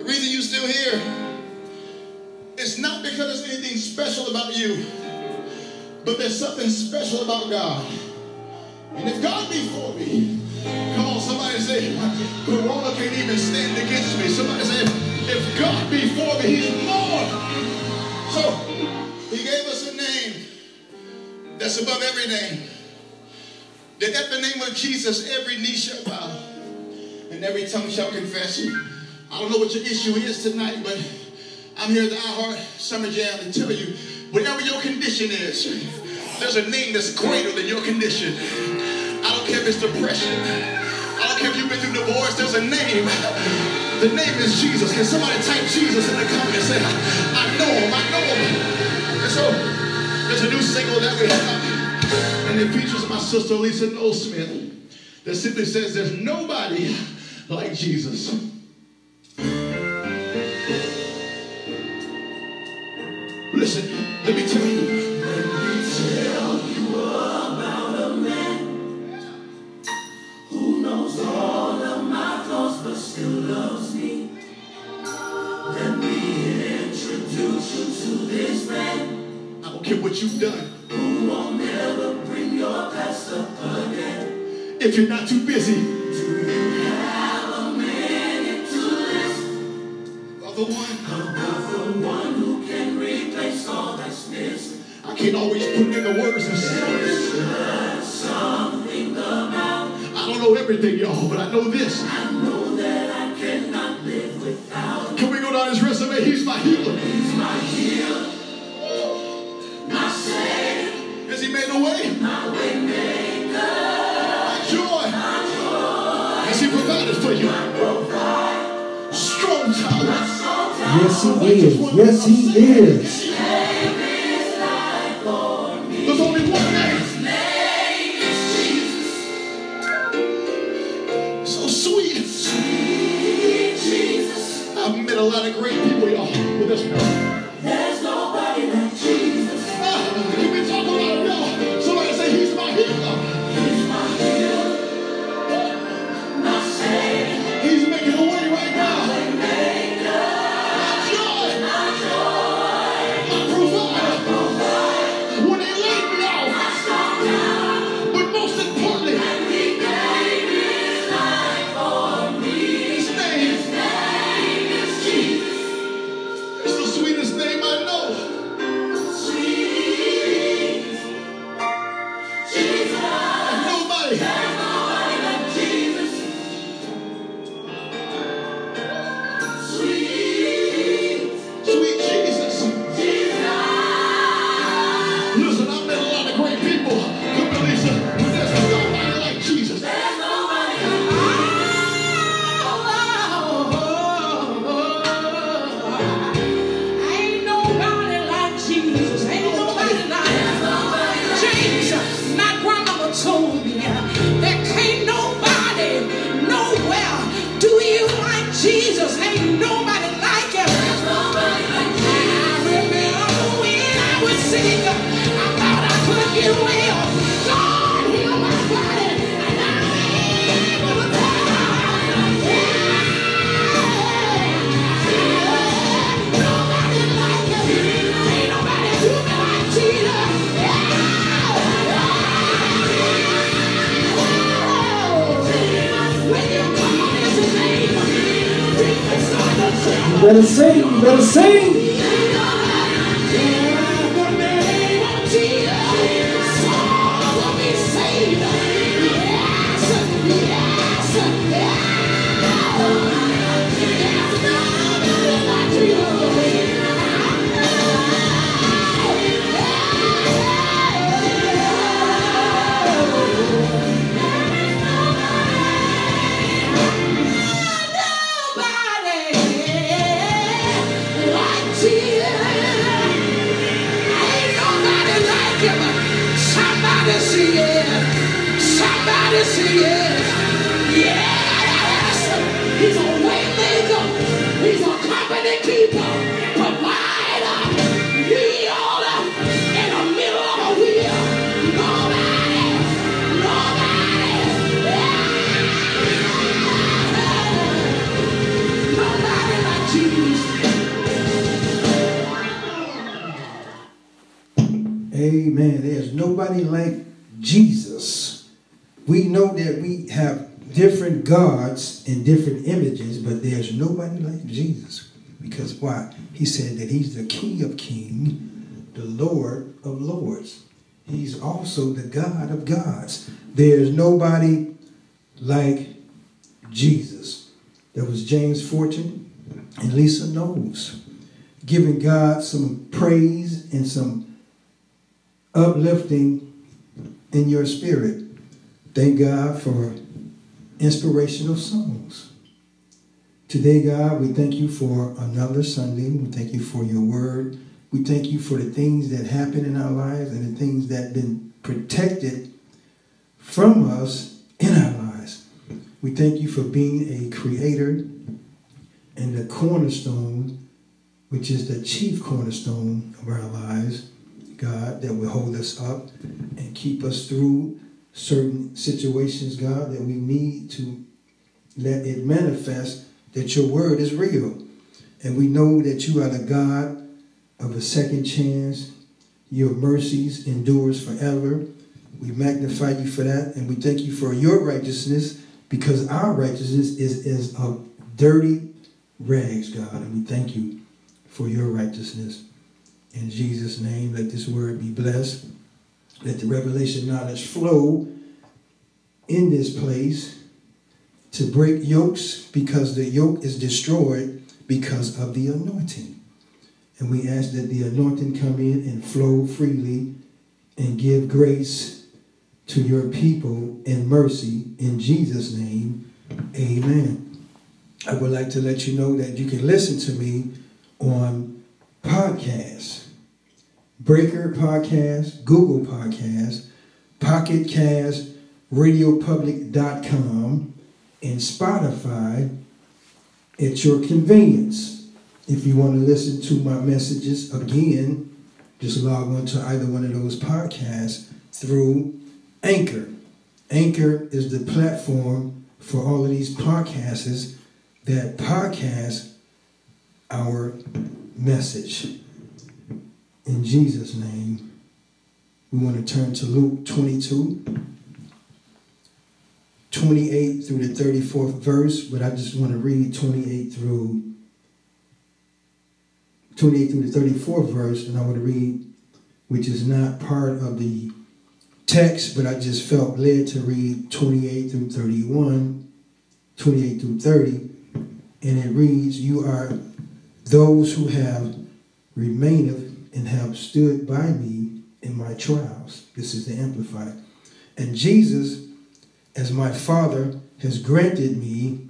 The reason you're still here is not because there's anything special about you, but there's something special about God. And if God be for me, come on, somebody say, Corona can't even stand against me. Somebody say, if God be for me, he's more. So he gave us a name that's above every name. That at the name of Jesus, every knee shall bow and every tongue shall confess. I don't know what your issue is tonight, but I'm here at the iHeart Summer Jam to tell you, whatever your condition is, there's a name that's greater than your condition. I don't care if it's depression. I don't care if you've been through divorce. There's a name. The name is Jesus. Can somebody type Jesus in the comments and say, I know him, I know him. And so, there's a new single that we have, and it features my sister Lisa Knowles-Smith that simply says, There's nobody like Jesus. Listen, let me tell you. Let me tell you about a man who knows all of my flaws but still loves me? Let me introduce you to this man I don't care what you've done. who will never bring your past up again. If you're not too busy, Do you Have a minute to listen other one, Can't always put it in the words say, I don't know everything, y'all, but I know this. I know that I cannot live without. Can we go down his resume? He's my healer. He's my healer, my savior, Has he made a way? my way maker, My joy. Has he provided for you? strong tower. Yes, he is. Yes, he is. dando 100, dando 100 Amen. There's nobody like Jesus. We know that we have different gods and different images, but there's nobody like Jesus. Because why? He said that he's the King of kings, the Lord of lords. He's also the God of gods. There's nobody like Jesus. That was James Fortune and Lisa Knowles giving God some praise and some uplifting in your spirit. Thank God for inspirational songs. Today, God, we thank you for another Sunday. We thank you for your word. We thank you for the things that happen in our lives and the things that have been protected from us in our lives. We thank you for being a creator and the cornerstone, which is the chief cornerstone of our lives, God, that will hold us up and keep us through certain situations, God, that we need to let it manifest that your word is real. And we know that you are the God of a second chance. Your mercies endures forever. We magnify you for that, and we thank you for your righteousness because our righteousness is, is of dirty rags, God. And we thank you for your righteousness. In Jesus' name, let this word be blessed. Let the revelation knowledge flow in this place to break yokes because the yoke is destroyed because of the anointing. And we ask that the anointing come in and flow freely and give grace to your people and mercy in Jesus' name. Amen. I would like to let you know that you can listen to me on podcasts. Breaker Podcast, Google Podcast, Pocket Cast, RadioPublic.com, and Spotify at your convenience. If you want to listen to my messages again, just log on to either one of those podcasts through Anchor. Anchor is the platform for all of these podcasts that podcast our message. In Jesus' name, we want to turn to Luke 22, 28 through the 34th verse, but I just want to read 28 through 28 through the 34th verse, and I want to read, which is not part of the text, but I just felt led to read 28 through 31, 28 through 30, and it reads, You are those who have remaineth and have stood by me in my trials. This is the Amplified. And Jesus, as my Father has granted me,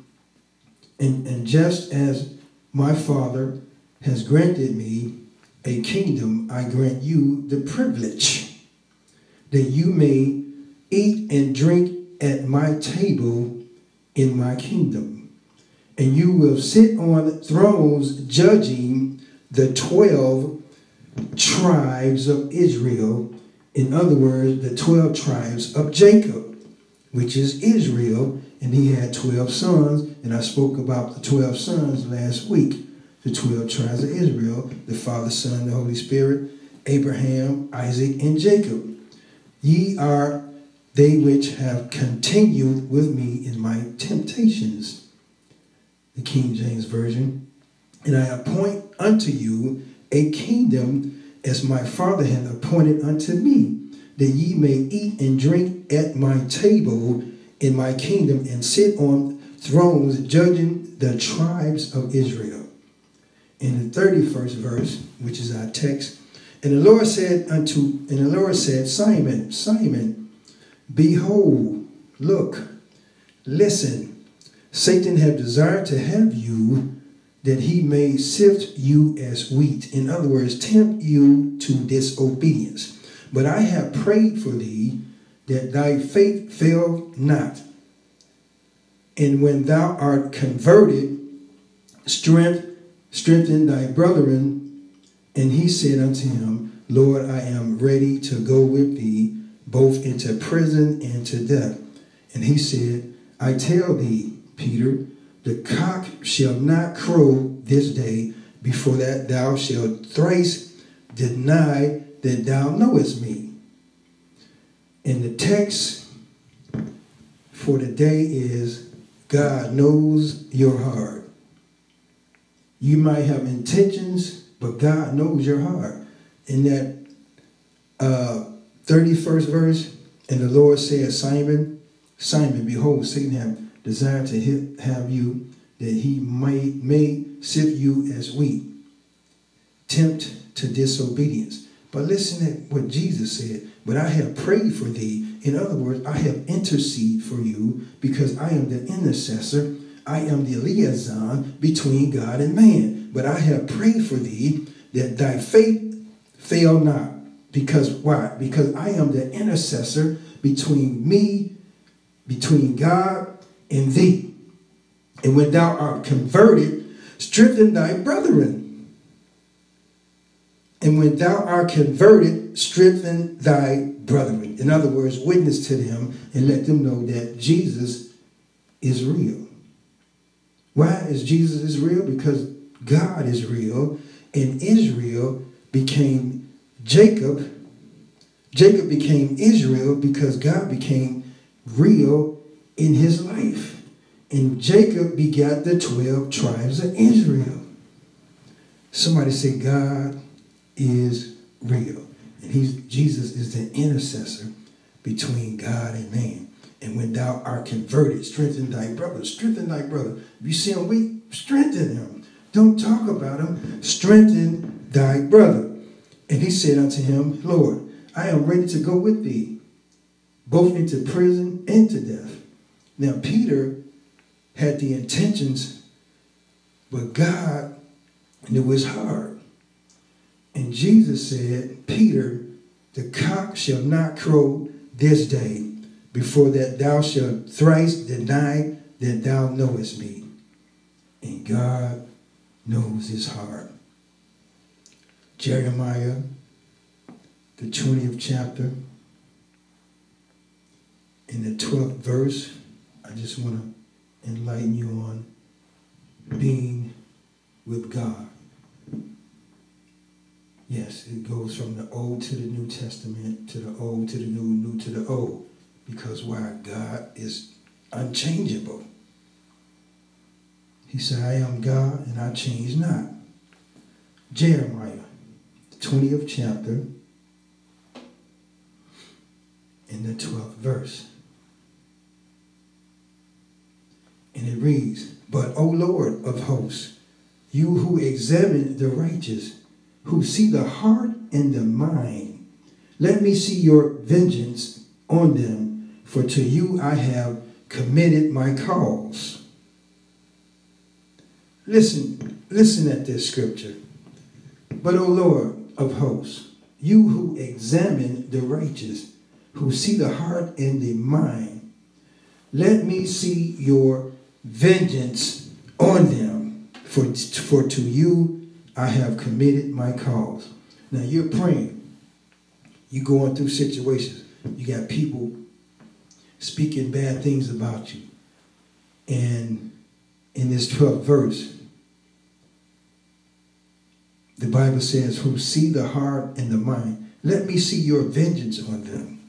and, and just as my Father has granted me a kingdom, I grant you the privilege that you may eat and drink at my table in my kingdom. And you will sit on thrones judging the 12 tribes of Israel. In other words, the 12 tribes of Jacob, which is Israel. And he had 12 sons. And I spoke about the 12 sons last week. The 12 tribes of Israel, the Father, Son, the Holy Spirit, Abraham, Isaac, and Jacob. Ye are they which have continued with me in my temptations. The King James Version. And I appoint unto you a kingdom as my Father hath appointed unto me, that ye may eat and drink at my table in my kingdom and sit on thrones judging the tribes of Israel. In the 31st verse, which is our text, and the Lord said unto, and the Lord said, Simon, Simon, behold, look, listen, Satan have desired to have you that he may sift you as wheat. In other words, tempt you to disobedience. But I have prayed for thee that thy faith fail not. And when thou art converted, strength, strengthen thy brethren. And he said unto him, Lord, I am ready to go with thee both into prison and to death. And he said, I tell thee, Peter, the cock shall not crow this day before that thou shalt thrice deny that thou knowest me. And the text for the day is God knows your heart. You might have intentions, but God knows your heart. In that uh, 31st verse, and the Lord said, Simon, Simon, behold, Satan have desired to have you that he may, may sift you as wheat, tempt to disobedience. But listen at what Jesus said. But I have prayed for thee. In other words, I have interceded for you because I am the intercessor. I am the liaison between God and man. But I have prayed for thee that thy faith fail not. Because why? Because I am the intercessor between me, between God and thee. And when thou art converted, strengthen thy brethren. And when thou art converted, strengthen thy brethren. In other words, witness to them and let them know that Jesus is real. Why is Jesus is real? Because God is real and Israel became Jacob. Jacob became Israel because God became real in his life. And Jacob begat the 12 tribes of Israel. Somebody say, God is real. And he's, Jesus is the intercessor between God and man. And when thou art converted, strengthen thy brother. Strengthen thy brother. If you see him weak, strengthen him. Don't talk about him. Strengthen thy brother. And he said unto him, Lord, I am ready to go with thee, both into prison and to death. Now, Peter had the intentions, but God knew his heart. And Jesus said, Peter, the cock shall not crow this day before that thou shalt thrice deny that thou knowest me. And God knows his heart. Jeremiah, the 20th chapter, in the 12th verse, I just want to enlighten you on being with God. Yes, it goes from the Old to the New Testament, to the Old to the New, New to the Old. Because why? God is unchangeable. He said, I am God and I change not. Jeremiah, the 20th chapter, in the 12th verse. And it reads, But, O Lord of hosts, you who examine the righteous, who see the heart and the mind, let me see your vengeance on them, for to you I have committed my cause. Listen, listen at this scripture. But, O Lord of hosts, you who examine the righteous, who see the heart and the mind, let me see your vengeance on them, for, for to you I have committed my cause. Now you're praying. You're going through situations. You got people speaking bad things about you. And in this 12th verse, the Bible says, who see the heart and the mind, let me see your vengeance on them.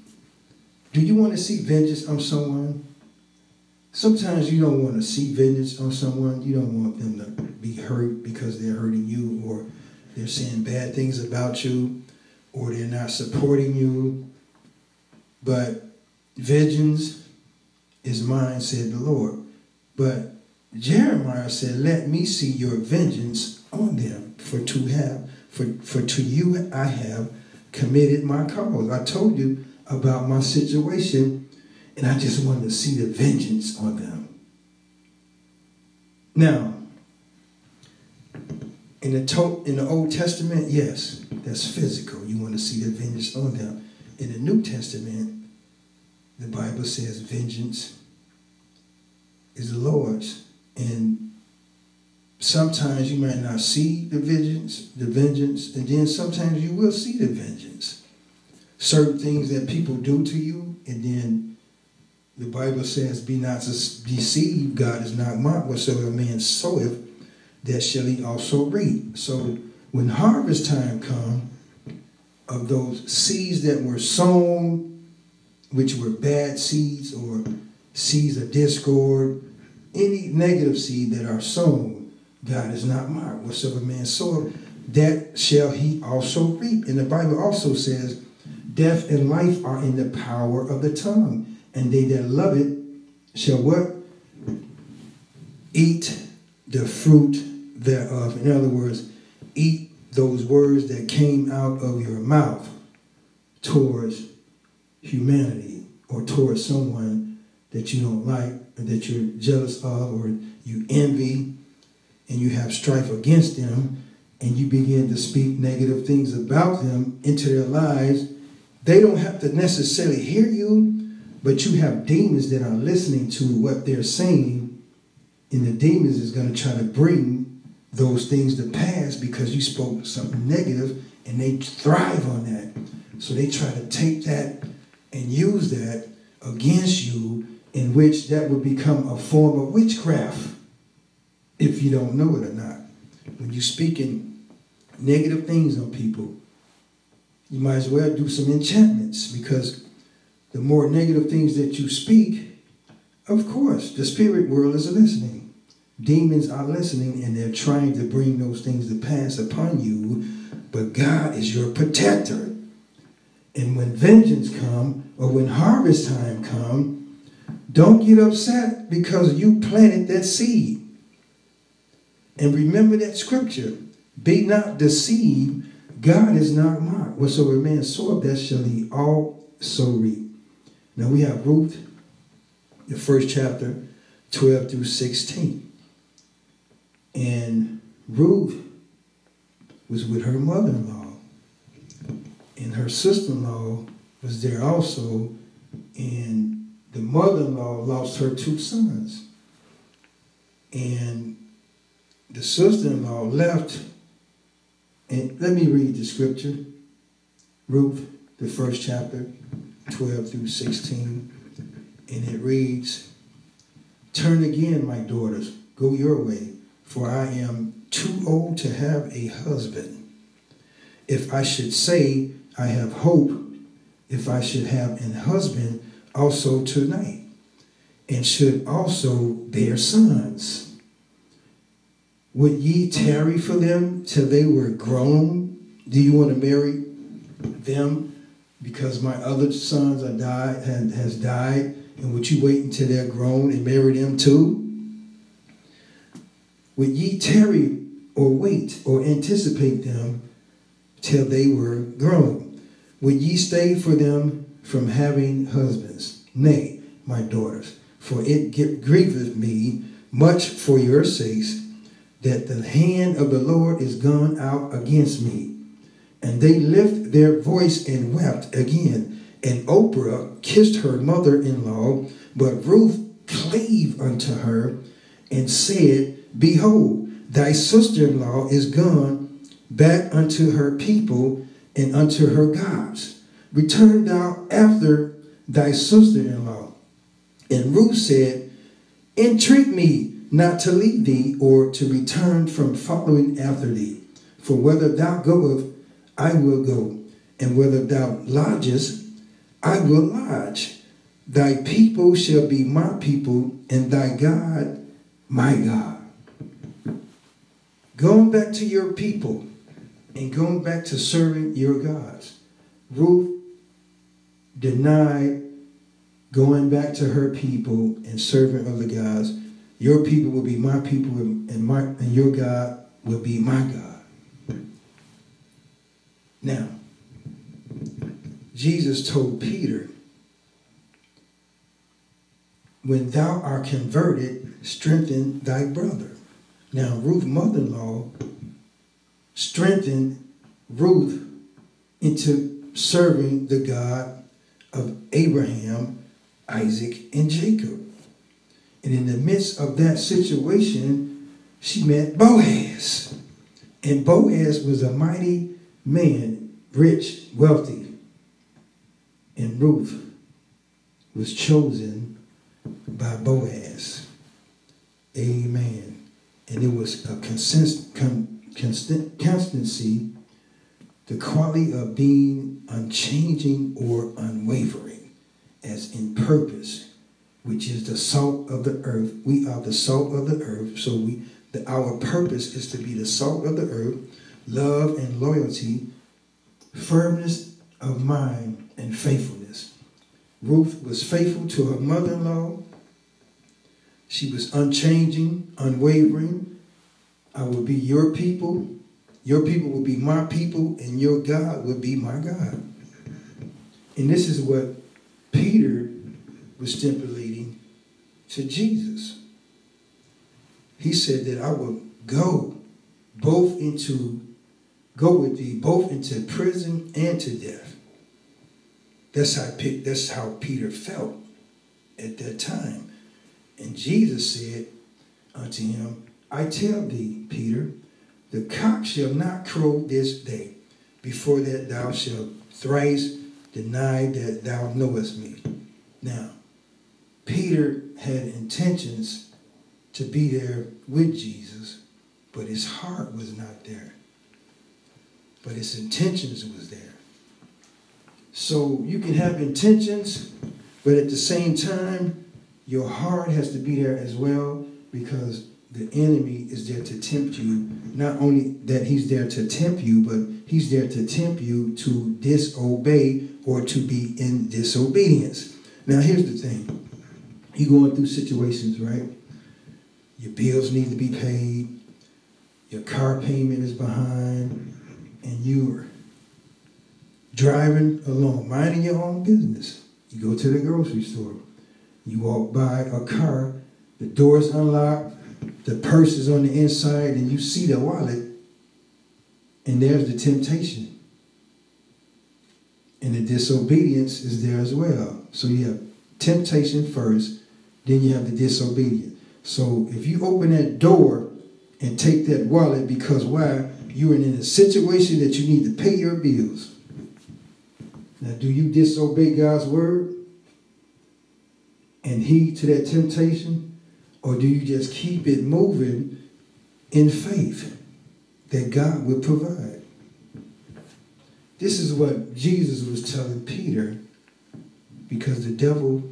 Do you want to see vengeance on someone? Sometimes you don't want to see vengeance on someone. You don't want them to be hurt because they're hurting you or they're saying bad things about you or they're not supporting you. But vengeance is mine, said the Lord. But Jeremiah said, Let me see your vengeance on them, for to have, for, for to you I have committed my cause. I told you about my situation, and I just wanted to see the vengeance on them. Now, in the, to- in the Old Testament, yes, that's physical. You want to see the vengeance on them. In the New Testament, the Bible says vengeance is the Lord's. And sometimes you might not see the vengeance, the vengeance, and then sometimes you will see the vengeance. Certain things that people do to you, and then the Bible says, Be not deceived, God is not mocked. Whatsoever man soweth, that shall he also reap. So when harvest time come, of those seeds that were sown, which were bad seeds or seeds of discord, any negative seed that are sown, God is not mocked. Whatsoever man soweth, that shall he also reap. And the Bible also says, Death and life are in the power of the tongue, and they that love it shall what? Eat the fruit thereof. In other words, eat those words that came out of your mouth towards humanity or towards someone that you don't like or that you're jealous of or you envy and you have strife against them and you begin to speak negative things about them into their lives, they don't have to necessarily hear you, but you have demons that are listening to what they're saying, and the demons is going to try to bring those things to pass because you spoke something negative and they thrive on that. So they try to take that and use that against you, in which that would become a form of witchcraft if you don't know it or not. When you're speaking negative things on people, you might as well do some enchantments because the more negative things that you speak, of course, the spirit world is listening. Demons are listening and they're trying to bring those things to pass upon you, but God is your protector. And when vengeance come or when harvest time come, don't get upset because you planted that seed. And remember that scripture. Be not deceived. God is not mocked. Whatsoever man soweth, that shall he also reap. Now we have Ruth, the first chapter, 12 through 16. And Ruth was with her mother in law. And her sister in law was there also. And the mother in law lost her two sons. And the sister in law left. And let me read the scripture Ruth, the first chapter, 12 through 16. And it reads Turn again, my daughters, go your way for I am too old to have a husband. If I should say I have hope, if I should have an husband also tonight, and should also bear sons, would ye tarry for them till they were grown? Do you want to marry them because my other sons are died has died, and would you wait until they're grown and marry them too? Would ye tarry or wait or anticipate them till they were grown? Would ye stay for them from having husbands? Nay, my daughters, for it grieveth me much for your sakes that the hand of the Lord is gone out against me. And they lift their voice and wept again. And Oprah kissed her mother in law, but Ruth clave unto her and said, Behold, thy sister in law is gone back unto her people and unto her gods. Return thou after thy sister in law. And Ruth said, Entreat me not to leave thee or to return from following after thee. For whether thou goest, I will go, and whether thou lodgest, I will lodge. Thy people shall be my people, and thy God my God. Going back to your people and going back to serving your gods. Ruth denied going back to her people and serving other gods. Your people will be my people, and my and your God will be my God. Now, Jesus told Peter, When thou art converted, strengthen thy brother. Now, Ruth's mother-in-law strengthened Ruth into serving the God of Abraham, Isaac, and Jacob. And in the midst of that situation, she met Boaz. And Boaz was a mighty man, rich, wealthy. And Ruth was chosen by Boaz. Amen. And it was a consist, con, constant, constancy, the quality of being unchanging or unwavering, as in purpose, which is the salt of the earth. We are the salt of the earth, so we the, our purpose is to be the salt of the earth, love and loyalty, firmness of mind, and faithfulness. Ruth was faithful to her mother in law. She was unchanging, unwavering. I will be your people. Your people will be my people, and your God will be my God. And this is what Peter was stipulating to Jesus. He said that I will go both into, go with thee both into prison and to death. That's how, that's how Peter felt at that time. And Jesus said unto him, I tell thee, Peter, the cock shall not crow this day before that thou shalt thrice deny that thou knowest me. Now, Peter had intentions to be there with Jesus, but his heart was not there. But his intentions was there. So you can have intentions, but at the same time, your heart has to be there as well because the enemy is there to tempt you. Not only that he's there to tempt you, but he's there to tempt you to disobey or to be in disobedience. Now, here's the thing you're going through situations, right? Your bills need to be paid, your car payment is behind, and you're driving along, minding your own business. You go to the grocery store, you walk by a car, the door's unlocked, the purse is on the inside, and you see the wallet, and there's the temptation. And the disobedience is there as well. So you have temptation first, then you have the disobedience. So if you open that door and take that wallet because why? You're in a situation that you need to pay your bills. Now, do you disobey God's word and heed to that temptation? Or do you just keep it moving in faith that God will provide? This is what Jesus was telling Peter because the devil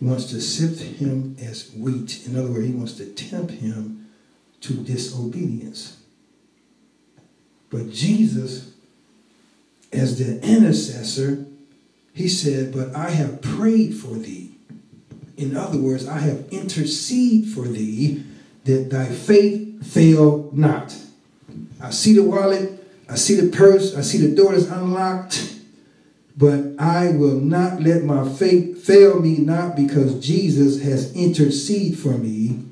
wants to sift him as wheat. In other words, he wants to tempt him to disobedience. But Jesus, as the intercessor, he said, But I have prayed for thee. In other words, I have interceded for thee that thy faith fail not. I see the wallet, I see the purse, I see the door is unlocked but I will not let my faith fail me, not because Jesus has interceded for me.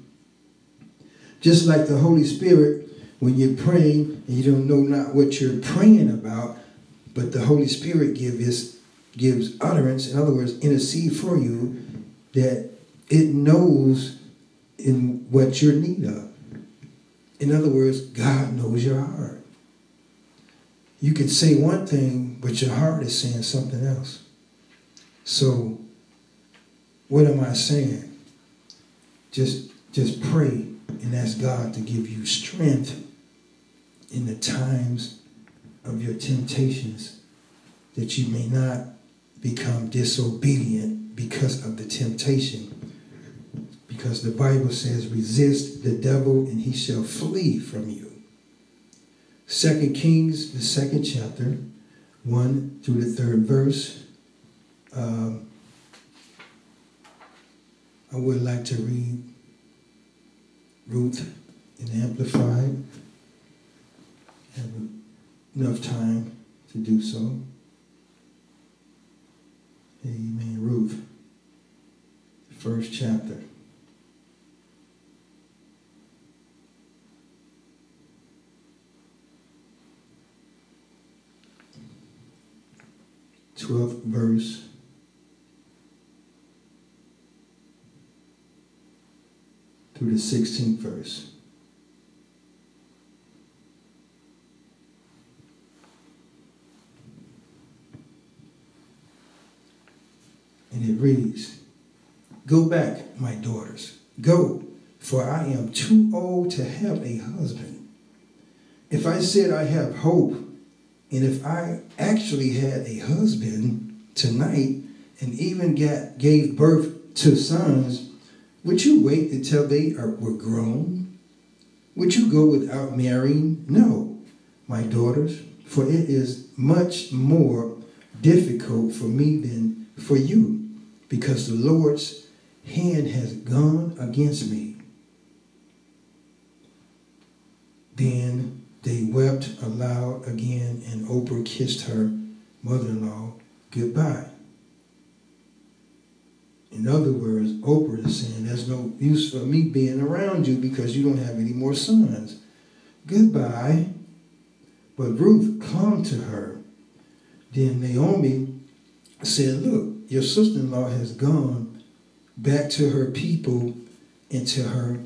Just like the Holy Spirit, when you're praying and you don't know not what you're praying about, but the Holy Spirit gives gives utterance, in other words, intercede for you, that it knows in what you're in need of. In other words, God knows your heart you can say one thing, but your heart is saying something else. So, what am I saying? Just, just pray and ask God to give you strength in the times of your temptations that you may not become disobedient because of the temptation. Because the Bible says, resist the devil and he shall flee from you. Second Kings, the second chapter, 1 through the third verse. Um, I would like to read Ruth in Amplified. Have enough time to do so. Amen. Ruth, first chapter. 12th verse. Through the 16th verse. And it reads Go back, my daughters. Go, for I am too old to have a husband. If I said I have hope, and if I actually had a husband tonight and even got, gave birth to sons, would you wait until they are, were grown? Would you go without marrying? No, my daughters, for it is much more difficult for me than for you, because the Lord's hand has gone against me. Then they wept aloud again, and Oprah kissed her mother in law goodbye. In other words, Oprah is saying, There's no use for me being around you because you don't have any more sons. Goodbye. But Ruth clung to her. Then Naomi said, Look, your sister in law has gone back to her people and to her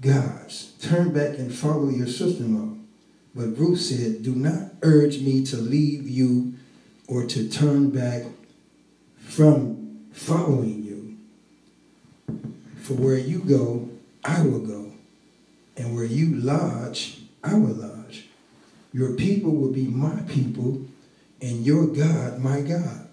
gods. Turn back and follow your sister in law. But Ruth said, Do not urge me to leave you or to turn back from following you. For where you go, I will go. And where you lodge, I will lodge. Your people will be my people, and your God, my God.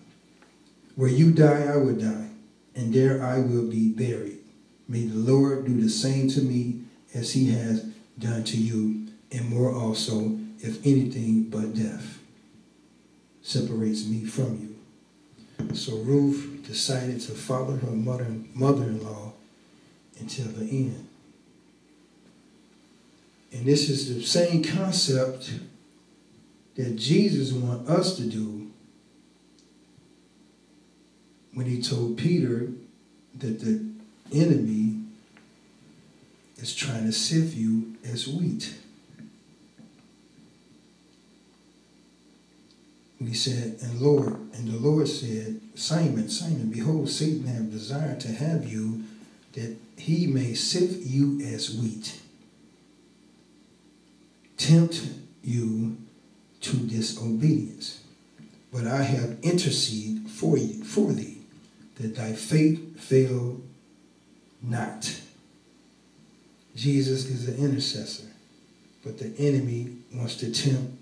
Where you die, I will die, and there I will be buried. May the Lord do the same to me as he has done to you, and more also, if anything but death separates me from you. So Ruth decided to follow her mother, mother-in-law until the end. And this is the same concept that Jesus wants us to do when he told Peter that the enemy is trying to sift you as wheat. And he said, and Lord, and the Lord said, Simon, Simon, behold, Satan have desired to have you that he may sift you as wheat. Tempt you to disobedience. But I have interceded for you, for thee, that thy faith fail not. Jesus is the intercessor, but the enemy wants to tempt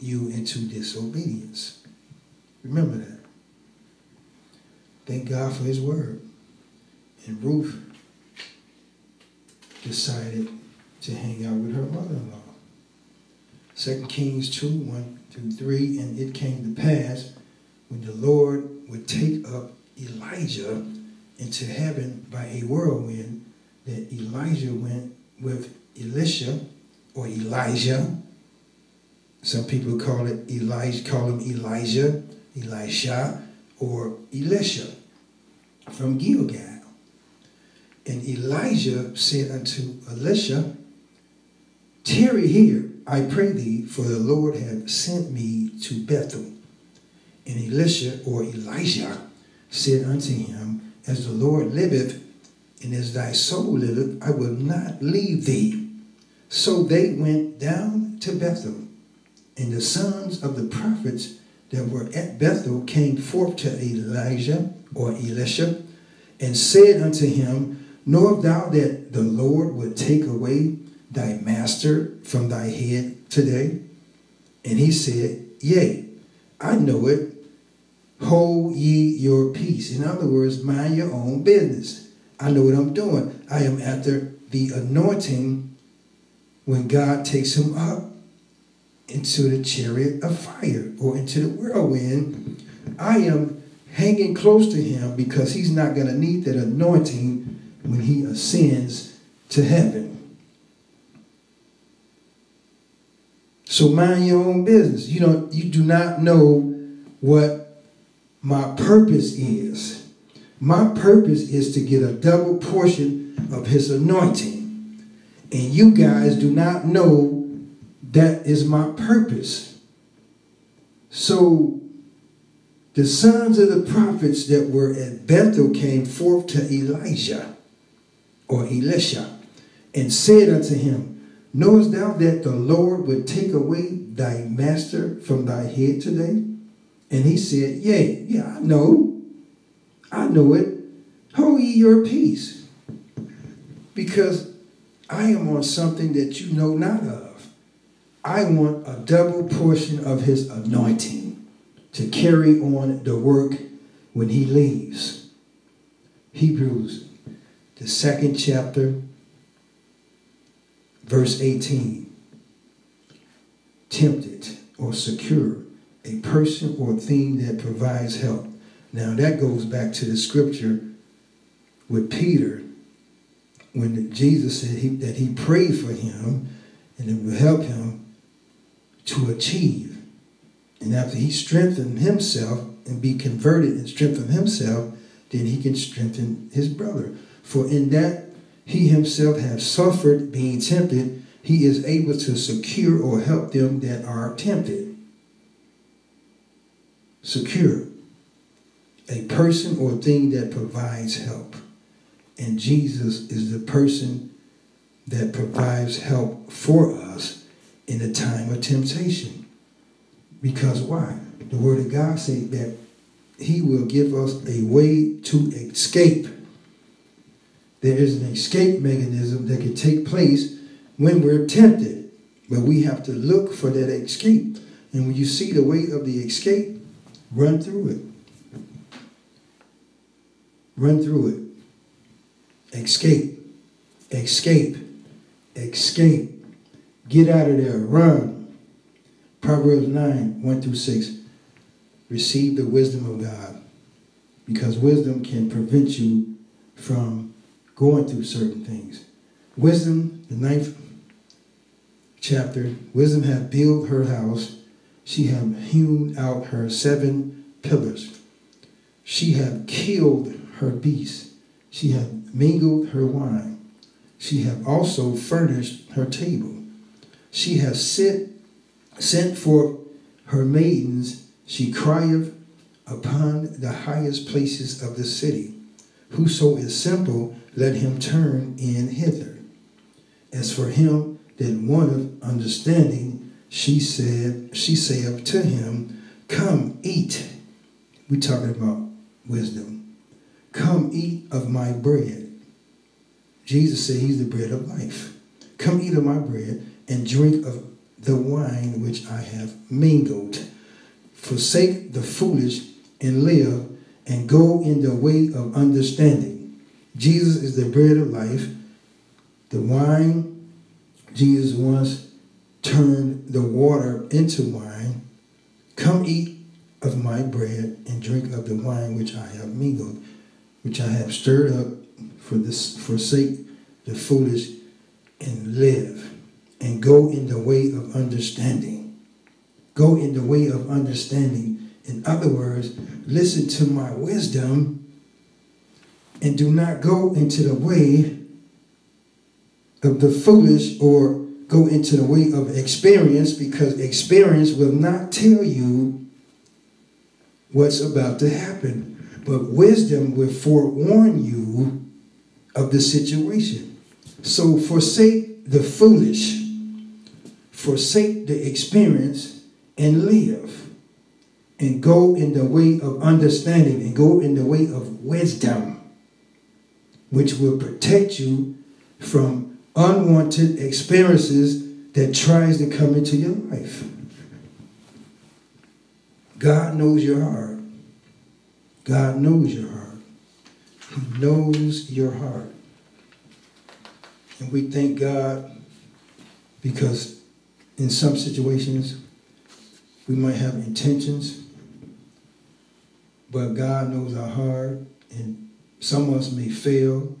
you into disobedience. Remember that. Thank God for his word. And Ruth decided to hang out with her mother-in-law. 2 Kings 2, 1 through 3, and it came to pass when the Lord would take up Elijah into heaven by a whirlwind that Elijah went with Elisha or Elijah. Some people call it Elijah, call him Elijah, Elisha, or Elisha from Gilgal. And Elijah said unto Elisha, Tarry here, I pray thee, for the Lord hath sent me to Bethel. And Elisha or Elijah said unto him, As the Lord liveth, and as thy soul liveth, I will not leave thee. So they went down to Bethel. And the sons of the prophets that were at Bethel came forth to Elijah or Elisha and said unto him, Knowest thou that the Lord would take away thy master from thy head today? And he said, Yea, I know it. Hold ye your peace. In other words, mind your own business. I know what I'm doing. I am after the anointing when God takes him up into the chariot of fire or into the whirlwind. I am hanging close to him because he's not going to need that anointing when he ascends to heaven. So mind your own business. You don't you do not know what my purpose is. My purpose is to get a double portion of his anointing. And you guys do not know that is my purpose. So the sons of the prophets that were at Bethel came forth to Elijah or Elisha and said unto him, Knowest thou that the Lord would take away thy master from thy head today? And he said, Yea, yeah, I know. I know it. Hold ye your peace, because I am on something that you know not of. I want a double portion of his anointing to carry on the work when he leaves. Hebrews, the second chapter, verse 18. Tempted or secure, a person or thing that provides help. Now that goes back to the scripture with Peter when Jesus said he, that he prayed for him and it would help him to achieve. And after he strengthened himself and be converted and strengthen himself, then he can strengthen his brother. For in that he himself has suffered being tempted, he is able to succor or help them that are tempted. Succor. A person or thing that provides help. And Jesus is the person that provides help for us in a time of temptation. Because why? The Word of God says that He will give us a way to escape. There is an escape mechanism that can take place when we're tempted, but we have to look for that escape. And when you see the way of the escape, run through it. Run through it escape, escape, escape. Get out of there, run. Proverbs 9, 1 through 6. Receive the wisdom of God because wisdom can prevent you from going through certain things. Wisdom, the ninth chapter, wisdom hath built her house. She hath hewn out her seven pillars. She hath killed her beasts. She hath mingled her wine. She hath also furnished her table. She hath sent, sent forth her maidens. She crieth upon the highest places of the city. Whoso is simple, let him turn in hither. As for him that wanteth understanding, she said, she saith to him, Come eat. We talking about wisdom. Come eat of my bread. Jesus said he's the bread of life. Come eat of my bread and drink of the wine which I have mingled. Forsake the foolish and live and go in the way of understanding. Jesus is the bread of life. The wine, Jesus once turned the water into wine. Come eat of my bread and drink of the wine which I have mingled, which I have stirred up for this forsake the foolish and live and go in the way of understanding. Go in the way of understanding. In other words, listen to my wisdom and do not go into the way of the foolish or go into the way of experience because experience will not tell you what's about to happen. But wisdom will forewarn you of the situation. So forsake the foolish, forsake the experience, and live. And go in the way of understanding and go in the way of wisdom, which will protect you from unwanted experiences that tries to come into your life. God knows your heart. God knows your heart. He knows your heart. And we thank God because in some situations we might have intentions, but God knows our heart, and some of us may fail,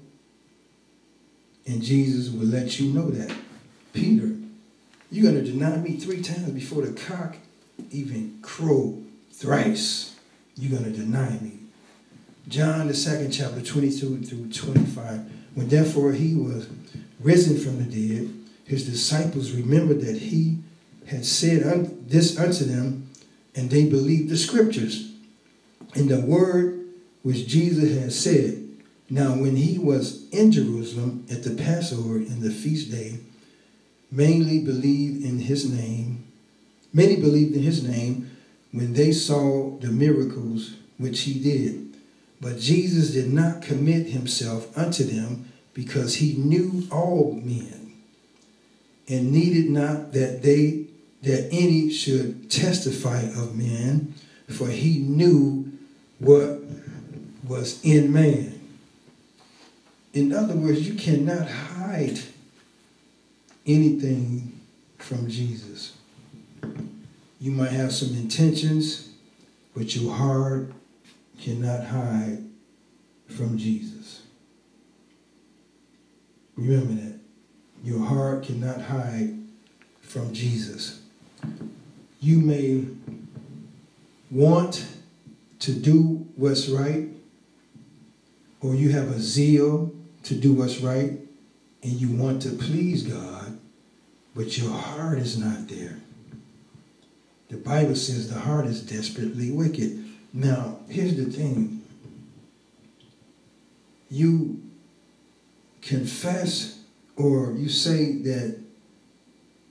and Jesus will let you know that. Peter, you're going to deny me three times before the cock even crow thrice. You're going to deny me. John, the second chapter, 22 through 25. When therefore he was risen from the dead, his disciples remembered that he had said un- this unto them, and they believed the scriptures and the word which Jesus had said. Now, when he was in Jerusalem at the Passover and the feast day, mainly believed in his name. Many believed in his name when they saw the miracles which he did. But Jesus did not commit himself unto them because he knew all men and needed not that they that any should testify of men for he knew what was in man. In other words, you cannot hide anything from Jesus. You might have some intentions, but your heart cannot hide from Jesus. Remember that. Your heart cannot hide from Jesus. You may want to do what's right, or you have a zeal to do what's right, and you want to please God, but your heart is not there. The Bible says the heart is desperately wicked. Now, here's the thing you confess or you say that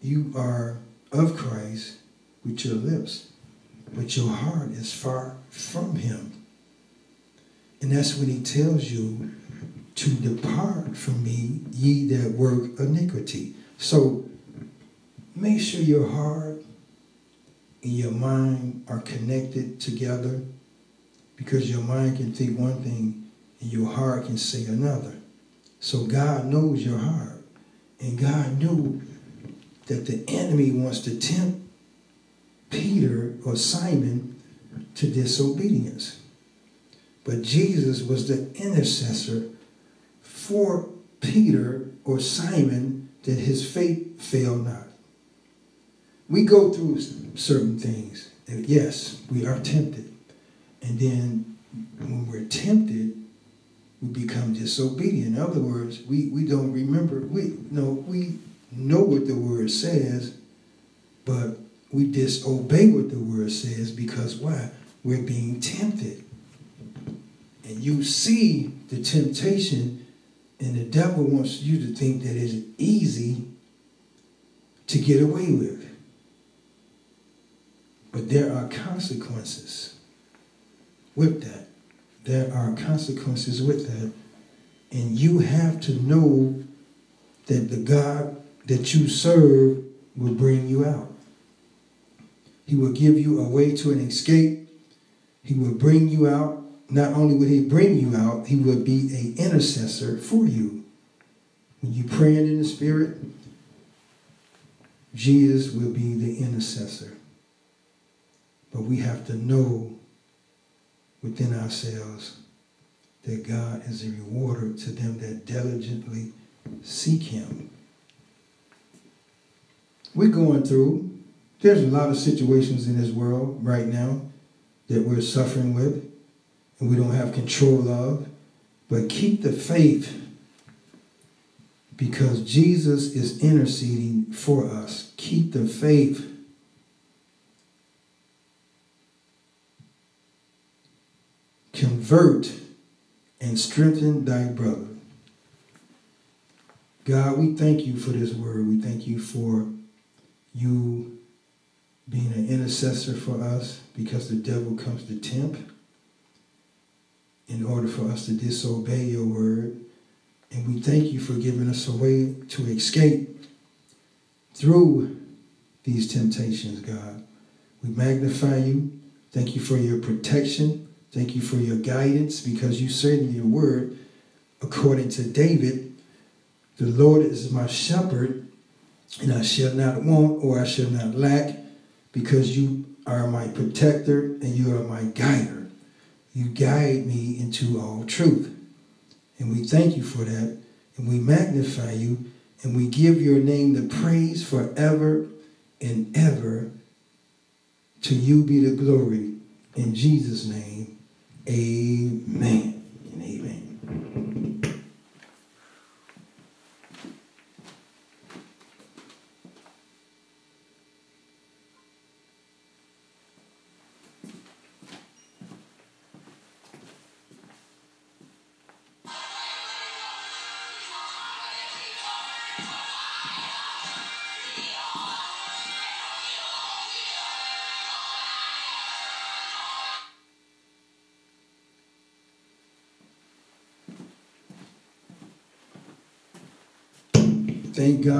you are of Christ with your lips, but your heart is far from Him. And that's when He tells you to depart from me, ye that work iniquity. So make sure your heart and your mind are connected together because your mind can think one thing and your heart can say another. So God knows your heart. And God knew that the enemy wants to tempt Peter or Simon to disobedience. But Jesus was the intercessor for Peter or Simon that his faith fail not. We go through certain things. Yes, we are tempted. And then when we're tempted, we become disobedient. In other words, we, we don't remember. We no, we know what the word says, but we disobey what the word says because why? We're being tempted. And you see the temptation, and the devil wants you to think that it's easy to get away with. But there are consequences with that. There are consequences with that. And you have to know that the God that you serve will bring you out. He will give you a way to an escape. He will bring you out. Not only will he bring you out, he will be an intercessor for you. When you praying in the spirit, Jesus will be the intercessor. But we have to know within ourselves that God is a rewarder to them that diligently seek him. We're going through, there's a lot of situations in this world right now that we're suffering with and we don't have control of. But keep the faith because Jesus is interceding for us. Keep the faith. Convert and strengthen thy brother. God, we thank you for this word. We thank you for you being an intercessor for us because the devil comes to tempt in order for us to disobey your word. And we thank you for giving us a way to escape through these temptations, God. We magnify you. Thank you for your protection. Thank you for your guidance because you said in your word, according to David, the Lord is my shepherd, and I shall not want or I shall not lack because you are my protector and you are my guider. You guide me into all truth. And we thank you for that. And we magnify you. And we give your name the praise forever and ever. To you be the glory. In Jesus' name, amen.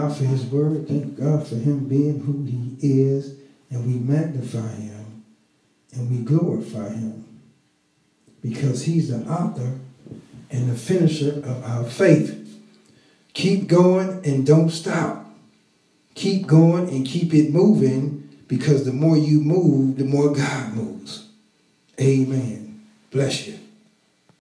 God for his word. Thank God for him being who he is. And we magnify him and we glorify him because he's the author and the finisher of our faith. Keep going and don't stop. Keep going and keep it moving because the more you move, the more God moves. Amen. Bless you.